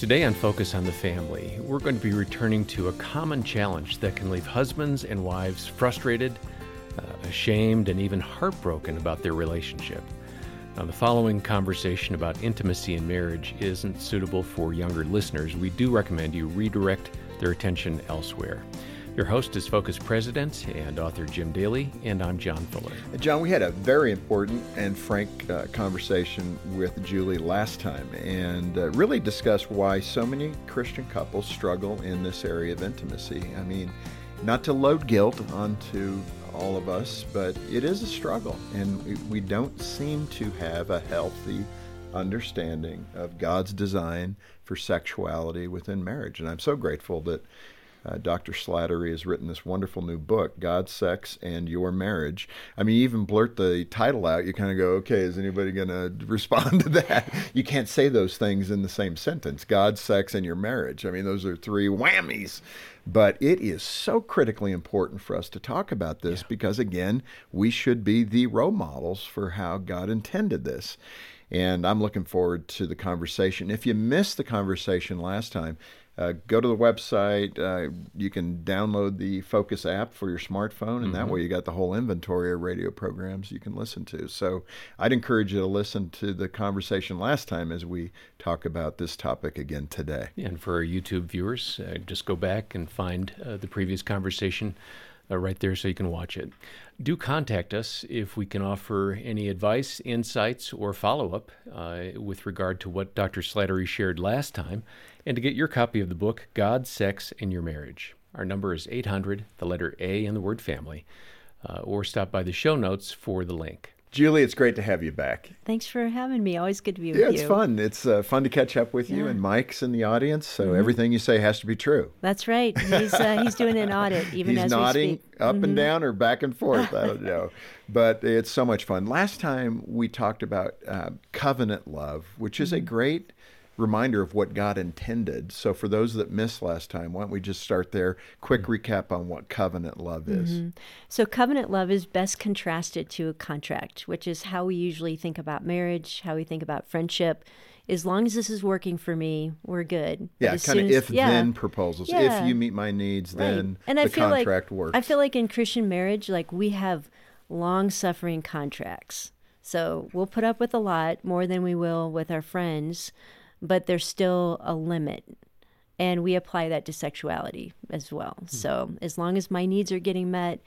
Today on Focus on the Family, we're going to be returning to a common challenge that can leave husbands and wives frustrated, uh, ashamed, and even heartbroken about their relationship. Now, the following conversation about intimacy in marriage isn't suitable for younger listeners. We do recommend you redirect their attention elsewhere. Your host is Focus President and author Jim Daly, and I'm John Fuller. John, we had a very important and frank uh, conversation with Juli last time and uh, really discussed why so many Christian couples struggle in this area of intimacy. I mean, not to load guilt onto all of us, but it is a struggle, and we don't seem to have a healthy understanding of God's design for sexuality within marriage. And I'm so grateful that uh, Dr. Slattery has written this wonderful new book, God, Sex, and Your Marriage. I mean, you even blurt the title out. You kind of go, okay, is anybody going to respond to that? You can't say those things in the same sentence God, sex, and your marriage. I mean, those are three whammies. But it is so critically important for us to talk about this yeah. because, again, we should be the role models for how God intended this. And I'm looking forward to the conversation. If you missed the conversation last time, uh, go to the website. Uh, you can download the Focus app for your smartphone, and mm-hmm. that way you got the whole inventory of radio programs you can listen to. So I'd encourage you to listen to the conversation last time as we talk about this topic again today. And for our YouTube viewers, uh, just go back and find uh, the previous conversation uh, right there so you can watch it. Do contact us if we can offer any advice, insights, or follow up uh, with regard to what Dr. Slattery shared last time, and to get your copy of the book, God, Sex, and Your Marriage. Our number is 800, the letter A, and the word family, uh, or stop by the show notes for the link. Juli, it's great to have you back. Thanks for having me. Always good to be with you. Yeah, it's fun. It's uh, fun to catch up with yeah. you, and Mike's in the audience, so mm-hmm. everything you say has to be true. That's right. He's uh, he's doing an audit even he's as nodding we speak. up mm-hmm. and down or back and forth. I don't know, but it's so much fun. Last time we talked about uh, covenant love, which is mm-hmm. a great reminder of what God intended. So, for those that missed last time, why don't we just start there? Quick mm-hmm. recap on what covenant love is. Mm-hmm. So, covenant love is best contrasted to a contract, which is how we usually think about marriage, how we think about friendship. As long as this is working for me, we're good. Yeah, kind of if yeah. then proposals. Yeah. If you meet my needs, right. then and the I feel contract like, works. I feel like in Christian marriage, like we have long suffering contracts. So we'll put up with a lot more than we will with our friends but there's still a limit. And we apply that to sexuality as well. Mm-hmm. So as long as my needs are getting met,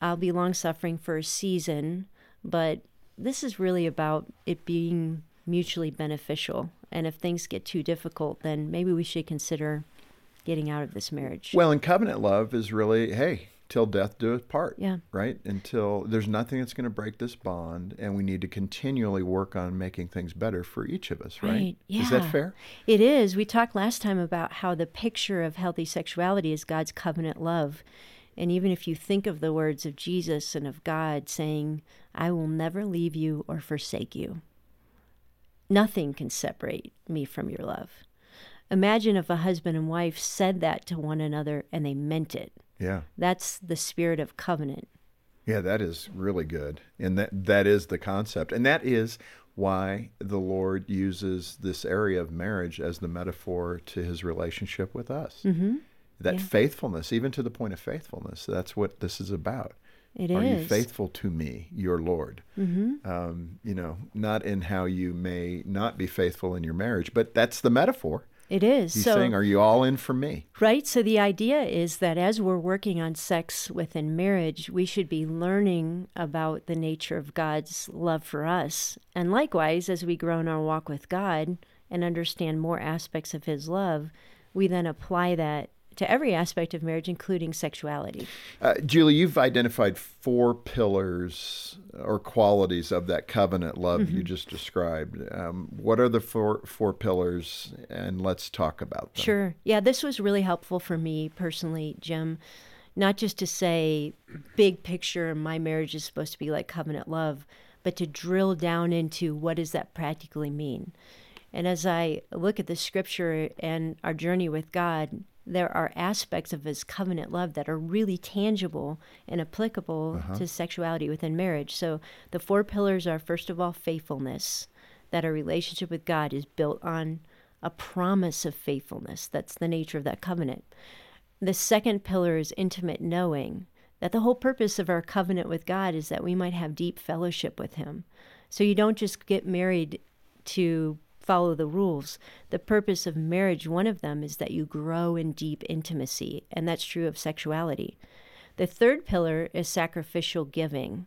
I'll be long suffering for a season. But this is really about it being mutually beneficial. And if things get too difficult, then maybe we should consider getting out of this marriage. Well, and covenant love is really, hey, till death do us part. Yeah. Right? Until there's nothing that's going to break this bond, and we need to continually work on making things better for each of us, right? right. Yeah. Is that fair? It is. We talked last time about how the picture of healthy sexuality is God's covenant love. And even if you think of the words of Jesus and of God saying, I will never leave you or forsake you, nothing can separate me from your love. Imagine if a husband and wife said that to one another and they meant it. Yeah. That's the spirit of covenant. Yeah, that is really good. And that that is the concept. And that is why the Lord uses this area of marriage as the metaphor to his relationship with us. Mm-hmm. That yeah. faithfulness, even to the point of faithfulness, that's what this is about. It Are is. you faithful to me, your Lord? Mm-hmm. Um, you know, not in how you may not be faithful in your marriage, but that's the metaphor. It is. He's so, saying, Are you all in for me? Right. So the idea is that as we're working on sex within marriage, we should be learning about the nature of God's love for us. And likewise, as we grow in our walk with God and understand more aspects of His love, we then apply that to every aspect of marriage, including sexuality. Uh, Juli, you've identified four pillars or qualities of that covenant love mm-hmm. you just described. Um, what are the four four pillars, and let's talk about them. Sure. Yeah, this was really helpful for me personally, Jim. Not just to say, big picture, my marriage is supposed to be like covenant love, but to drill down into what does that practically mean. And as I look at the scripture and our journey with God, there are aspects of his covenant love that are really tangible and applicable uh-huh. to sexuality within marriage. So the four pillars are first of all faithfulness, that our relationship with God is built on a promise of faithfulness. That's the nature of that covenant. The second pillar is intimate knowing that the whole purpose of our covenant with God is that we might have deep fellowship with Him. So you don't just get married to follow the rules. The purpose of marriage, one of them, is that you grow in deep intimacy, and that's true of sexuality. The third pillar is sacrificial giving,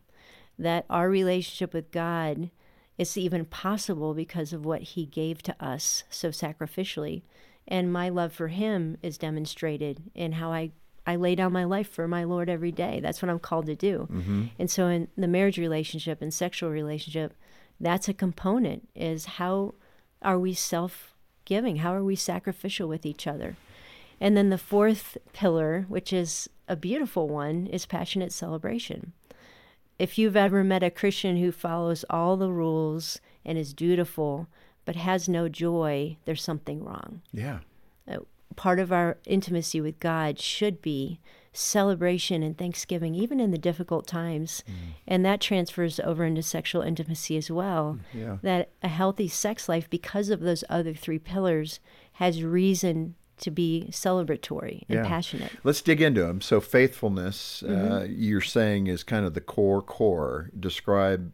that our relationship with God is even possible because of what He gave to us so sacrificially. And my love for Him is demonstrated in how I, I lay down my life for my Lord every day. That's what I'm called to do. Mm-hmm. And so, in the marriage relationship and sexual relationship, that's a component is how are we self giving? How are we sacrificial with each other? And then the fourth pillar, which is a beautiful one, is passionate celebration. If you've ever met a Christian who follows all the rules and is dutiful but has no joy, there's something wrong. Yeah. Uh, part of our intimacy with God should be celebration and thanksgiving, even in the difficult times. Mm. And that transfers over into sexual intimacy as well. Yeah. That a healthy sex life, because of those other three pillars, has reason to be celebratory and yeah. passionate. Let's dig into them. So, faithfulness, uh, mm-hmm. uh, you're saying, is kind of the core core. Describe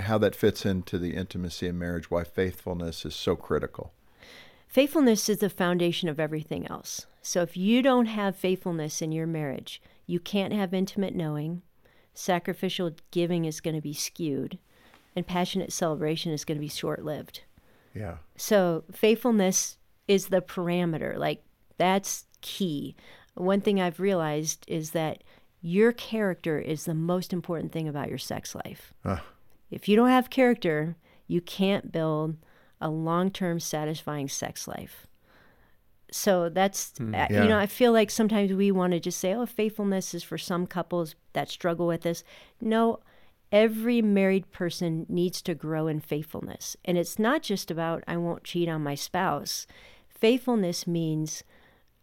how that fits into the intimacy of marriage, why faithfulness is so critical. Faithfulness is the foundation of everything else. So if you don't have faithfulness in your marriage, you can't have intimate knowing, sacrificial giving is going to be skewed, and passionate celebration is going to be short lived. Yeah. So faithfulness is the parameter. Like that's key. One thing I've realized is that your character is the most important thing about your sex life. Uh. If you don't have character, you can't build a long term satisfying sex life. So that's, yeah. you know, I feel like sometimes we want to just say, oh, faithfulness is for some couples that struggle with this. No, every married person needs to grow in faithfulness. And it's not just about, I won't cheat on my spouse. Faithfulness means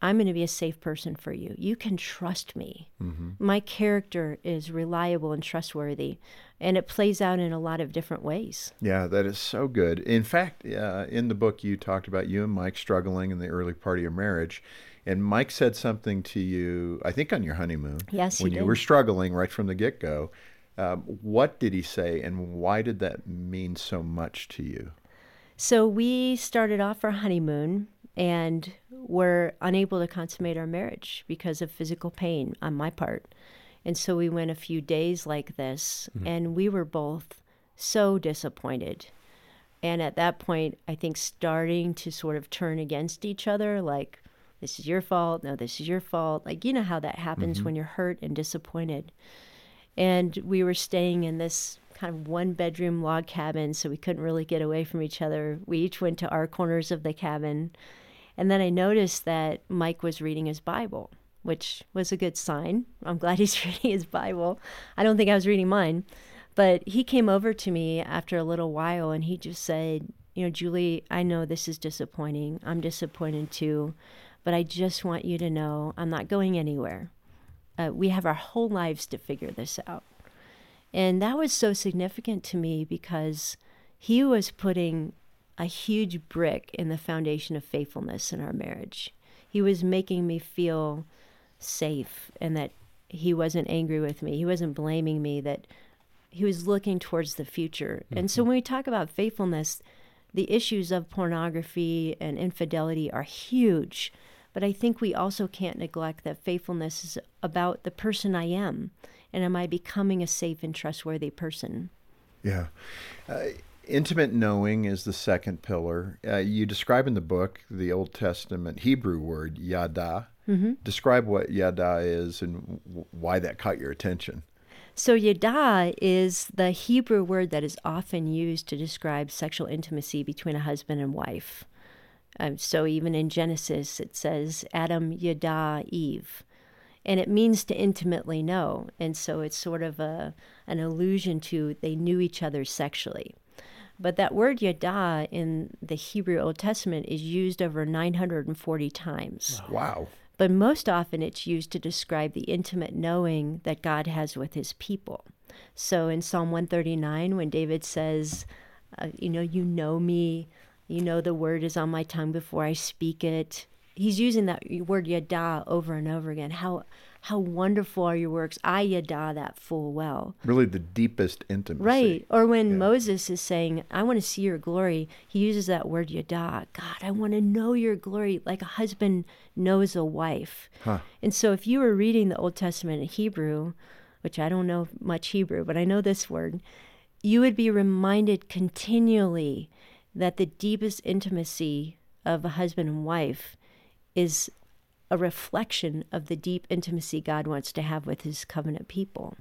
I'm going to be a safe person for you. You can trust me. Mm-hmm. My character is reliable and trustworthy. And it plays out in a lot of different ways. Yeah, that is so good. In fact, uh, in the book, you talked about you and Mike struggling in the early part of your marriage. And Mike said something to you, I think on your honeymoon. Yes, When you did. were struggling right from the get go. Um, what did he say, and why did that mean so much to you? So we started off our honeymoon and were unable to consummate our marriage because of physical pain on my part. And so we went a few days like this, mm-hmm. and we were both so disappointed. And at that point, I think starting to sort of turn against each other, like, this is your fault. No, this is your fault. Like, you know how that happens mm-hmm. when you're hurt and disappointed. And we were staying in this kind of one bedroom log cabin, so we couldn't really get away from each other. We each went to our corners of the cabin and then I noticed that Mike was reading his Bible, which was a good sign. I'm glad he's reading his Bible. I don't think I was reading mine. But he came over to me after a little while and he just said, You know, Juli, I know this is disappointing. I'm disappointed too. But I just want you to know I'm not going anywhere. Uh, we have our whole lives to figure this out. And that was so significant to me because he was putting a huge brick in the foundation of faithfulness in our marriage. He was making me feel safe and that he wasn't angry with me. He wasn't blaming me, that he was looking towards the future. Mm-hmm. And so mm-hmm. when we talk about faithfulness, the issues of pornography and infidelity are huge. But I think we also can't neglect that faithfulness is about the person I am. And am I becoming a safe and trustworthy person? Yeah. Uh, Intimate knowing is the second pillar. Uh, you describe in the book the Old Testament Hebrew word yada. Mm-hmm. Describe what yada is and w- why that caught your attention. So, yada is the Hebrew word that is often used to describe sexual intimacy between a husband and wife. Um, so, even in Genesis, it says Adam yada Eve. And it means to intimately know. And so it's sort of a, an allusion to they knew each other sexually. But that word yada in the Hebrew Old Testament is used over 940 times. Wow. But most often it's used to describe the intimate knowing that God has with his people. So in Psalm 139, when David says, uh, You know, you know me, You know, the word is on my tongue before I speak it. He's using that word yada over and over again. How how wonderful are your works. I yada that full well. Really the deepest intimacy. Right. Or when Yeah. Moses is saying, I want to see your glory, he uses that word yada. God, I want to know your glory like a husband knows a wife. Huh. And so if you were reading the Old Testament in Hebrew, which I don't know much Hebrew, but I know this word, you would be reminded continually that the deepest intimacy of a husband and wife is a reflection of the deep intimacy God wants to have with his covenant people.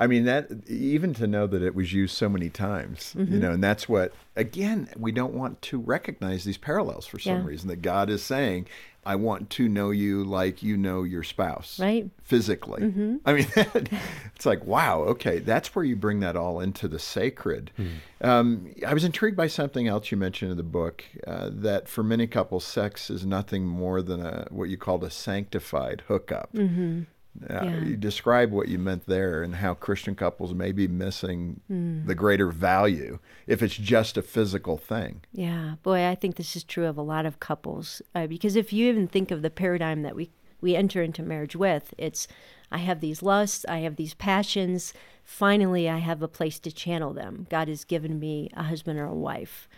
I mean that even to know that it was used so many times, Mm-hmm. you know, and that's what again we don't want to recognize these parallels for some Yeah. reason that God is saying, "I want to know you like you know your spouse, Right. Mm-hmm. Physically." I mean, it's like wow, okay, that's where you bring that all into the sacred. Um, I was intrigued by something else you mentioned in the book uh, that for many couples, sex is nothing more than a what you called a sanctified hookup. Uh, Yeah. You describe what you meant there and how Christian couples may be missing Hmm. the greater value if it's just a physical thing. Yeah, boy, I think this is true of a lot of couples. Uh, because if you even think of the paradigm that we we enter into marriage with, it's I have these lusts, I have these passions. Finally, I have a place to channel them. God has given me a husband or a wife,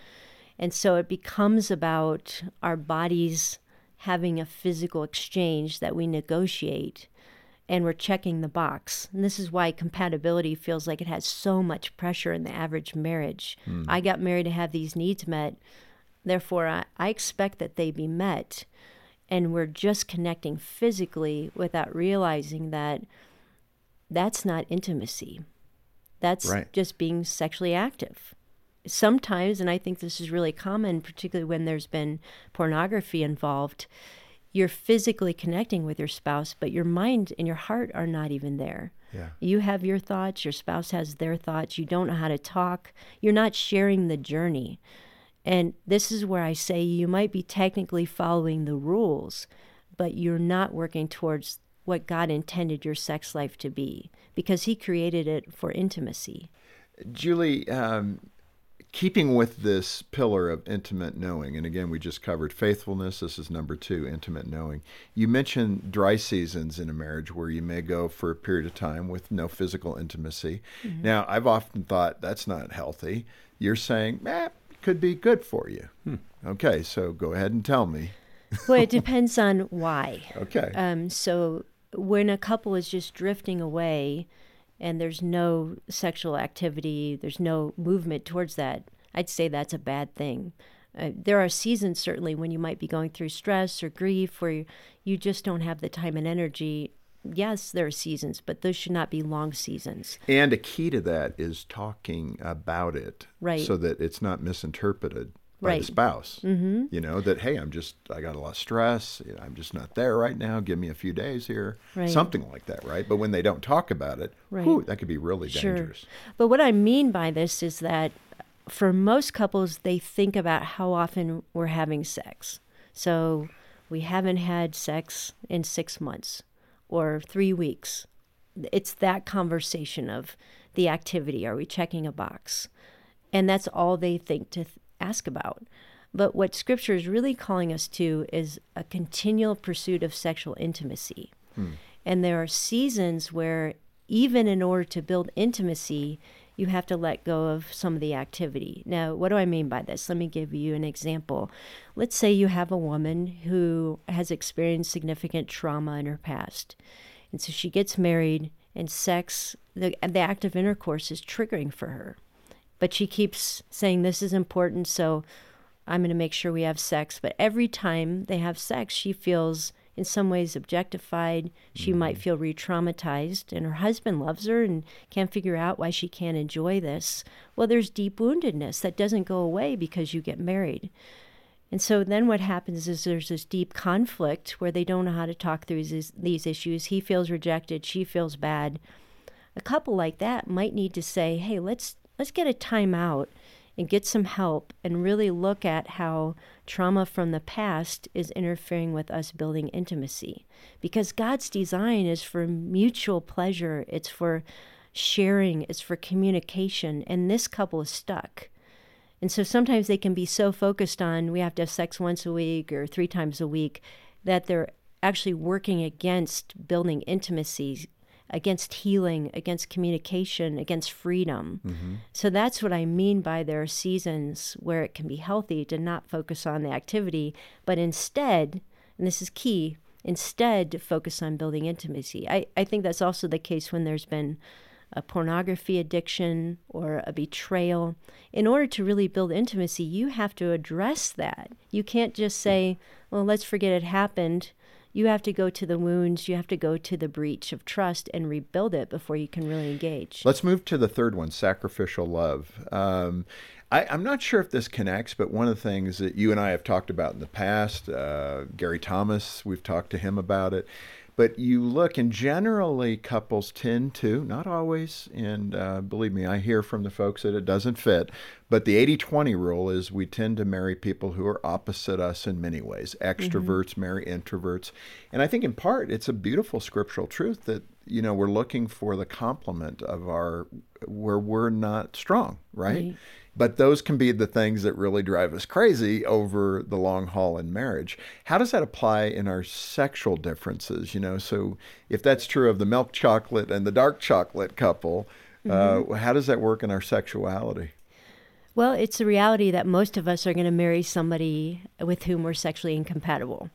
and so it becomes about our bodies having a physical exchange that we negotiate and we're checking the box. And this is why compatibility feels like it has so much pressure in the average marriage. Hmm. I got married to have these needs met. Therefore, I, I expect that they be met. And we're just connecting physically without realizing that that's not intimacy. That's Right. just being sexually active. Sometimes, and I think this is really common, particularly when there's been pornography involved, you're physically connecting with your spouse, but your mind and your heart are not even there. Yeah. You have your thoughts, your spouse has their thoughts, you don't know how to talk, you're not sharing the journey. And this is where I say you might be technically following the rules, but you're not working towards what God intended your sex life to be because He created it for intimacy. Juli, um, keeping with this pillar of intimate knowing, and again, we just covered faithfulness. This is number two, intimate knowing. You mentioned dry seasons in a marriage where you may go for a period of time with no physical intimacy. Now, I've often thought that's not healthy. You're saying, eh, could be good for you. Okay, so go ahead and tell me. Well, it depends on why. Okay. Um, so when a couple is just drifting away and there's no sexual activity, there's no movement towards that, I'd say that's a bad thing. Uh, there are seasons certainly when you might be going through stress or grief where you, you just don't have the time and energy. Yes, there are seasons, but those should not be long seasons. And a key to that is talking about it, Right. So that it's not misinterpreted by the spouse. Mm-hmm. You know that hey, I'm just I got a lot of stress. You know, I'm just not there right now. Give me a few days here, Right. something like that, right? But when they don't talk about it, Right. whew, that could be really Sure. dangerous. But what I mean by this is that for most couples, they think about how often we're having sex. So we haven't had sex in six months or three weeks. It's that conversation of the activity. Are we checking a box? And that's all they think to th- ask about. But what scripture is really calling us to is a continual pursuit of sexual intimacy. Hmm. And there are seasons where, even in order to build intimacy, you have to let go of some of the activity. Now, what do I mean by this? Let me give you an example. Let's say you have a woman who has experienced significant trauma in her past. And so she gets married, and sex, the, the act of intercourse is triggering for her. But she keeps saying, This is important, so I'm going to make sure we have sex. But every time they have sex, she feels in some ways objectified. She mm-hmm. might feel re traumatized, and her husband loves her and can't figure out why she can't enjoy this. Well, there's deep woundedness that doesn't go away because you get married. And so then what happens is there's this deep conflict where they don't know how to talk through these, these issues. He feels rejected, she feels bad. A couple like that might need to say, "Hey, let's let's get a time out and get some help and really look at how trauma from the past is interfering with us building intimacy. Because God's design is for mutual pleasure, it's for sharing, it's for communication, and this couple is stuck. And so sometimes they can be so focused on we have to have sex once a week or three times a week that they're actually working against building intimacy, against healing, against communication, against freedom. Mm-hmm. So that's what I mean by there are seasons where it can be healthy to not focus on the activity, but instead, and this is key, instead to focus on building intimacy. I, I think that's also the case when there's been a pornography addiction or a betrayal. In order to really build intimacy, you have to address that. You can't just say, well, let's forget it happened. You have to go to the wounds, you have to go to the breach of trust and rebuild it before you can really engage. Let's move to the third one sacrificial love. Um, I, am not sure if this connects, but one of the things that you and I have talked about in the past, uh, Gary Thomas, we've talked to him about it. But you look, and generally couples tend to, not always, and uh, believe me, I hear from the folks that it doesn't fit, but the 80 20 rule is we tend to marry people who are opposite us in many ways. Extroverts mm-hmm. marry introverts. And I think in part it's a beautiful scriptural truth that, you know, we're looking for the complement of our, where we're not strong, right? right. But those can be the things that really drive us crazy over the long haul in marriage. How does that apply in our sexual differences? You know, so if that's true of the milk chocolate and the dark chocolate couple, uh, mm-hmm. uh, how does that work in our sexuality? Well, it's a reality that most of us are going to marry somebody with whom we're sexually incompatible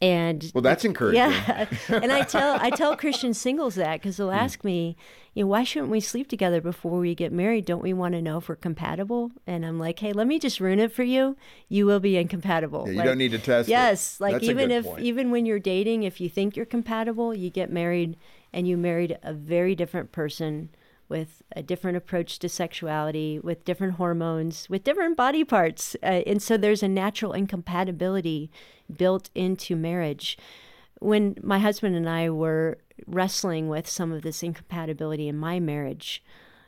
and well that's encouraging yeah and i tell i tell christian singles that because they'll hmm. ask me you know why shouldn't we sleep together before we get married don't we want to know if we're compatible and i'm like hey let me just ruin it for you you will be incompatible yeah, you like, don't need to test yes it. like that's even if point. even when you're dating if you think you're compatible you get married and you married a very different person with a different approach to sexuality, with different hormones, with different body parts. Uh, and so there's a natural incompatibility built into marriage. When my husband and I were wrestling with some of this incompatibility in my marriage,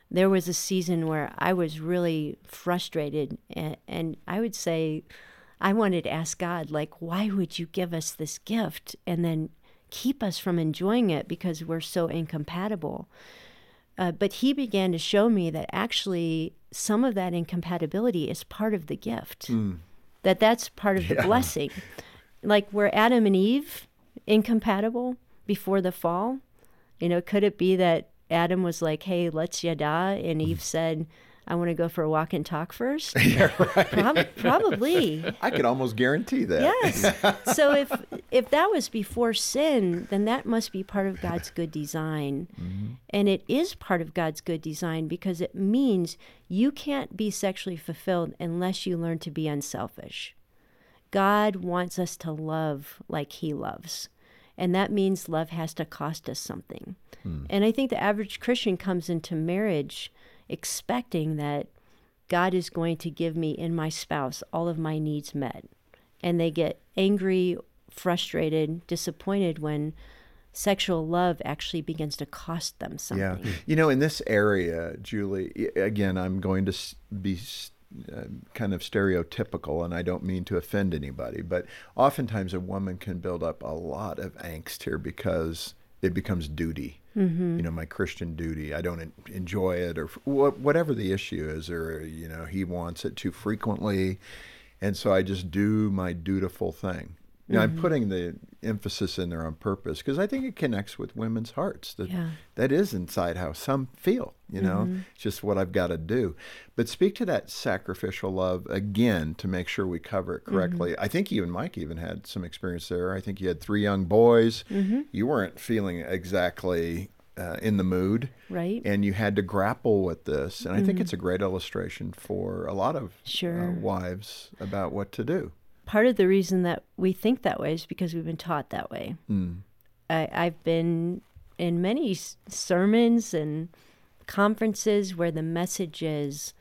there was a season where I was really frustrated. And, and I would say, I wanted to ask God, like, why would you give us this gift and then keep us from enjoying it because we're so incompatible? Uh, but he began to show me that actually some of that incompatibility is part of the gift. Mm. That that's part of the yeah. blessing. Like where Adam and Eve incompatible before the fall, you know, could it be that Adam was like, "Hey, let's yada," and Eve said, I want to go for a walk and talk first. yeah, right. Prob- probably. I could almost guarantee that. Yes. so if if that was before sin, then that must be part of God's good design. Mm-hmm. And it is part of God's good design because it means you can't be sexually fulfilled unless you learn to be unselfish. God wants us to love like he loves. And that means love has to cost us something. Mm. And I think the average Christian comes into marriage expecting that God is going to give me in my spouse all of my needs met. And they get angry, frustrated, disappointed when sexual love actually begins to cost them something. Yeah. You know, in this area, Juli, again, I'm going to be uh, kind of stereotypical, and I don't mean to offend anybody, but oftentimes a woman can build up a lot of angst here because it becomes duty. Mm-hmm. You know, my Christian duty. I don't enjoy it, or whatever the issue is, or you know, he wants it too frequently, and so I just do my dutiful thing. You know, mm-hmm. I'm putting the emphasis in there on purpose because I think it connects with women's hearts. That yeah. that is inside how some feel. You know, mm-hmm. it's just what I've got to do. But speak to that sacrificial love again to make sure we cover it correctly. Mm-hmm. I think you and Mike even had some experience there. I think you had three young boys. Mm-hmm. You weren't feeling exactly uh, in the mood. Right. And you had to grapple with this. And I think mm-hmm. it's a great illustration for a lot of sure. uh, wives about what to do part of the reason that we think that way is because we've been taught that way. Mm. I, I've been in many sermons and conferences where the message is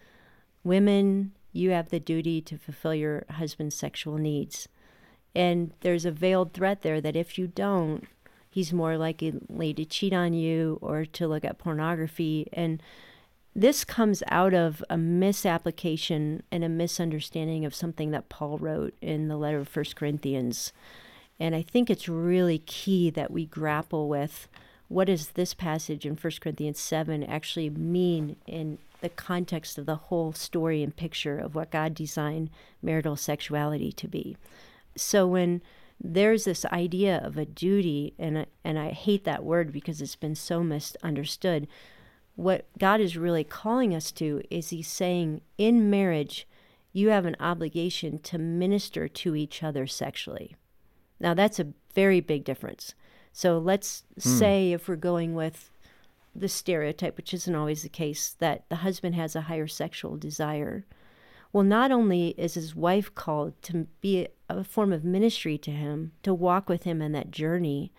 women, you have the duty to fulfill your husband's sexual needs. And there's a veiled threat there that if you don't, he's more likely to cheat on you or to look at pornography. And this comes out of a misapplication and a misunderstanding of something that Paul wrote in the letter of First Corinthians. And I think it's really key that we grapple with what does this passage in 1 Corinthians 7 actually mean in the context of the whole story and picture of what God designed marital sexuality to be. So when there's this idea of a duty, and and I hate that word because it's been so misunderstood. What God is really calling us to is He's saying in marriage, you have an obligation to minister to each other sexually. Now that's a very big difference. So let's mm. say if we're going with the stereotype, which isn't always the case, that the husband has a higher sexual desire. Well, not only is his wife called to be a form of ministry to him, to walk with him in that journey,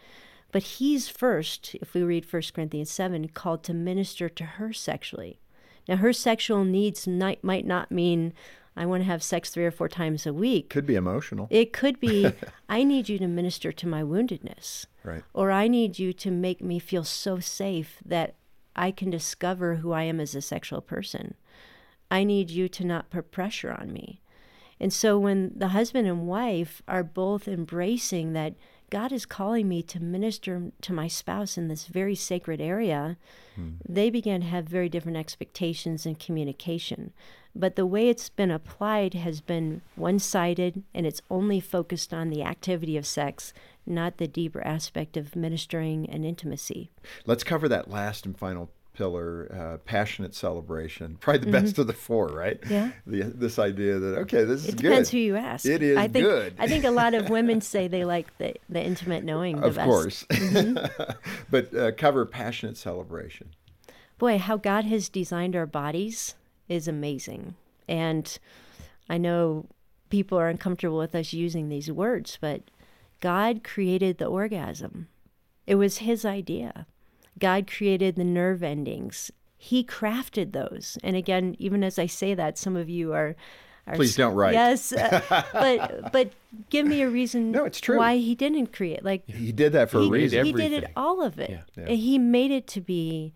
but he's first, if we read 1 Corinthians 7, called to minister to her sexually. Now, her sexual needs might, might not mean I want to have sex three or four times a week. Could be emotional. It could be I need you to minister to my woundedness. Right. Or I need you to make me feel so safe that I can discover who I am as a sexual person. I need you to not put pressure on me. And so when the husband and wife are both embracing that God is calling me to minister to my spouse in this very sacred area, hmm. they began to have very different expectations and communication. But the way it's been applied has been one sided and it's only focused on the activity of sex not the deeper aspect of ministering and intimacy. Let's cover that last and final pillar, uh, passionate celebration. Probably the mm-hmm. best of the four, right? Yeah. The, this idea that okay, this it is good. It depends who you ask. It is I think, good. I think a lot of women say they like the, the intimate knowing. The of best. course. Mm-hmm. but uh, cover passionate celebration. Boy, how God has designed our bodies is amazing, and I know people are uncomfortable with us using these words, but God created the orgasm. It was his idea. God created the nerve endings. He crafted those. And again, even as I say that, some of you are. are Please don't write. Yes, uh, but but give me a reason. No, it's true. Why he didn't create like he did that for he, a reason. He did it all of it. Yeah. Yeah. He made it to be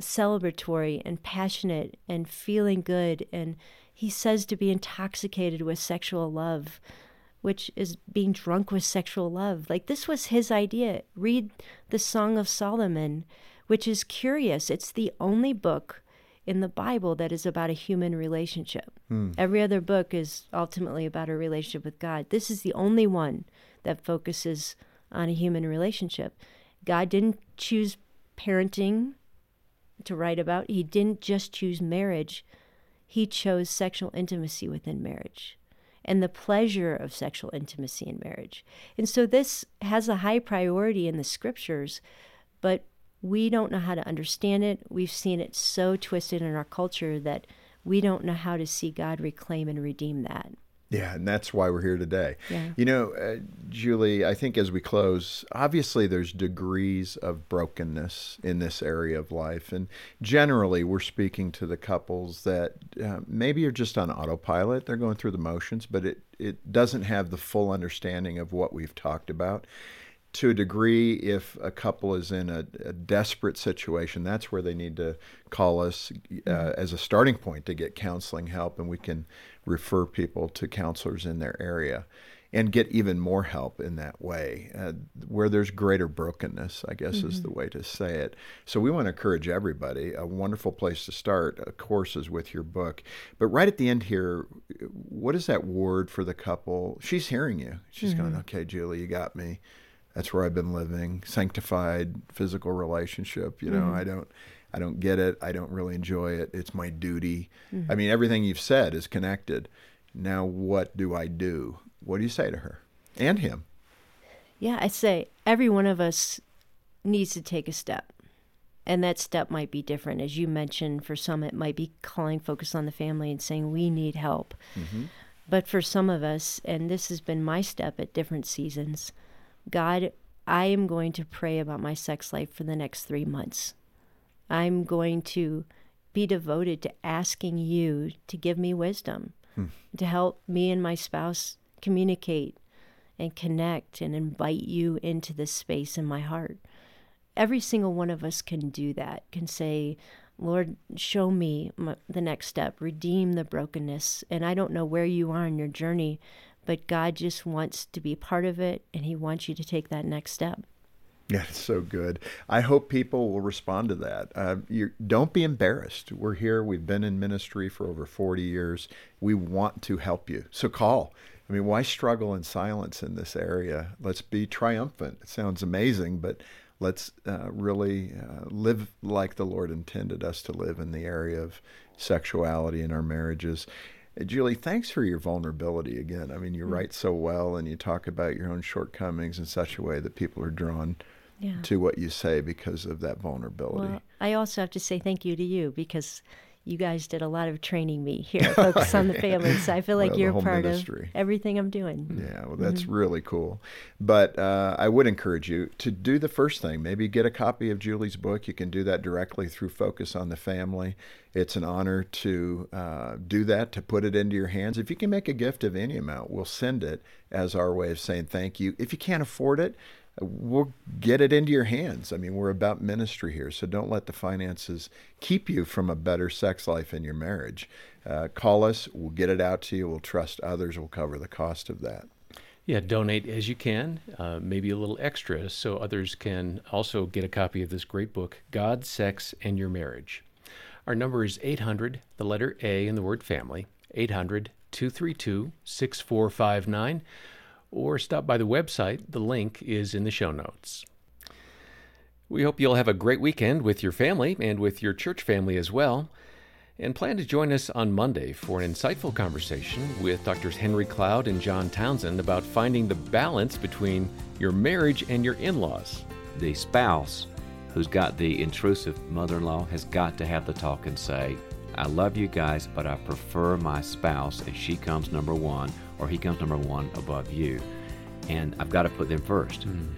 celebratory and passionate and feeling good and he says to be intoxicated with sexual love which is being drunk with sexual love. Like this was his idea. Read the Song of Solomon, which is curious. It's the only book in the Bible that is about a human relationship. Hmm. Every other book is ultimately about a relationship with God. This is the only one that focuses on a human relationship. God didn't choose parenting to write about, He didn't just choose marriage, He chose sexual intimacy within marriage and the pleasure of sexual intimacy in marriage. And so this has a high priority in the scriptures, but we don't know how to understand it. We've seen it so twisted in our culture that we don't know how to see God reclaim and redeem that. Yeah, and that's why we're here today. Yeah. You know, uh, Juli, I think as we close, obviously there's degrees of brokenness in this area of life. And generally, we're speaking to the couples that uh, maybe are just on autopilot. They're going through the motions, but it, it doesn't have the full understanding of what we've talked about to a degree, if a couple is in a, a, desperate situation, that's where they need to call us uh, mm-hmm. as a starting point to get counseling help, and we can refer people to counselors in their area and get even more help in that way. Uh, where there's greater brokenness, I guess mm-hmm. is the way to say it. So we want to encourage everybody. A wonderful place to start, of course, is with your book. But right at the end here, what is that word for the couple? She's hearing you. She's mm-hmm. going, okay, Juli, you got me that's where I've been living. Sanctified physical relationship. You know, mm-hmm. I don't I don't get it. I don't really enjoy it. It's my duty. Mm-hmm. I mean, everything you've said is connected. Now, what do I do? What do you say to her and him? Yeah, I say every one of us needs to take a step. And that step might be different. As you mentioned, for some, it might be calling focus on the family and saying, we need help. Mm-hmm. But for some of us, and this has been my step at different seasons, God, I am going to pray about my sex life for the next three months. I'm going to be devoted to asking you to give me wisdom, hmm. to help me and my spouse communicate and connect and invite you into this space in my heart. Every single one of us can do that, can say, Lord, show me my, the next step, redeem the brokenness. And I don't know where you are in your journey, but God just wants to be part of it and He wants you to take that next step. Yeah, it's so good. I hope people will respond to that. Uh, don't be embarrassed. We're here. We've been in ministry for over 40 years. We want to help you. So call. I mean, why struggle in silence in this area? Let's be triumphant. It sounds amazing, but let's uh, really uh, live like the Lord intended us to live in the area of sexuality in our marriages. Juli, thanks for your vulnerability again. I mean, you mm-hmm. write so well and you talk about your own shortcomings in such a way that people are drawn yeah. to what you say because of that vulnerability. Well, I also have to say thank you to you because you guys did a lot of training me here, focus on the family. So I feel like well, you're part ministry. of everything I'm doing. Yeah, well, that's mm-hmm. really cool. But uh, I would encourage you to do the first thing. Maybe get a copy of Juli's book. You can do that directly through Focus on the Family. It's an honor to uh, do that, to put it into your hands. If you can make a gift of any amount, we'll send it as our way of saying thank you. If you can't afford it, we'll get it into your hands. I mean, we're about ministry here, so don't let the finances keep you from a better sex life in your marriage. Uh, call us, we'll get it out to you. We'll trust others we'll cover the cost of that. Yeah, donate as you can, uh, maybe a little extra, so others can also get a copy of this great book, God, Sex, and Your Marriage. Our number is 800, the letter A in the word family, 800 232 6459 or stop by the website. The link is in the show notes. We hope you'll have a great weekend with your family and with your church family as well. And plan to join us on Monday for an insightful conversation with Drs. Henry Cloud and John Townsend about finding the balance between your marriage and your in laws. The spouse who's got the intrusive mother in law has got to have the talk and say, I love you guys, but I prefer my spouse, and she comes number one or he comes number one above you. And I've got to put them first. Mm.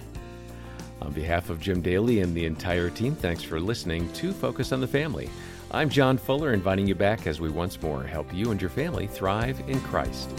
On behalf of Jim Daly and the entire team, thanks for listening to Focus on the Family. I'm John Fuller, inviting you back as we once more help you and your family thrive in Christ.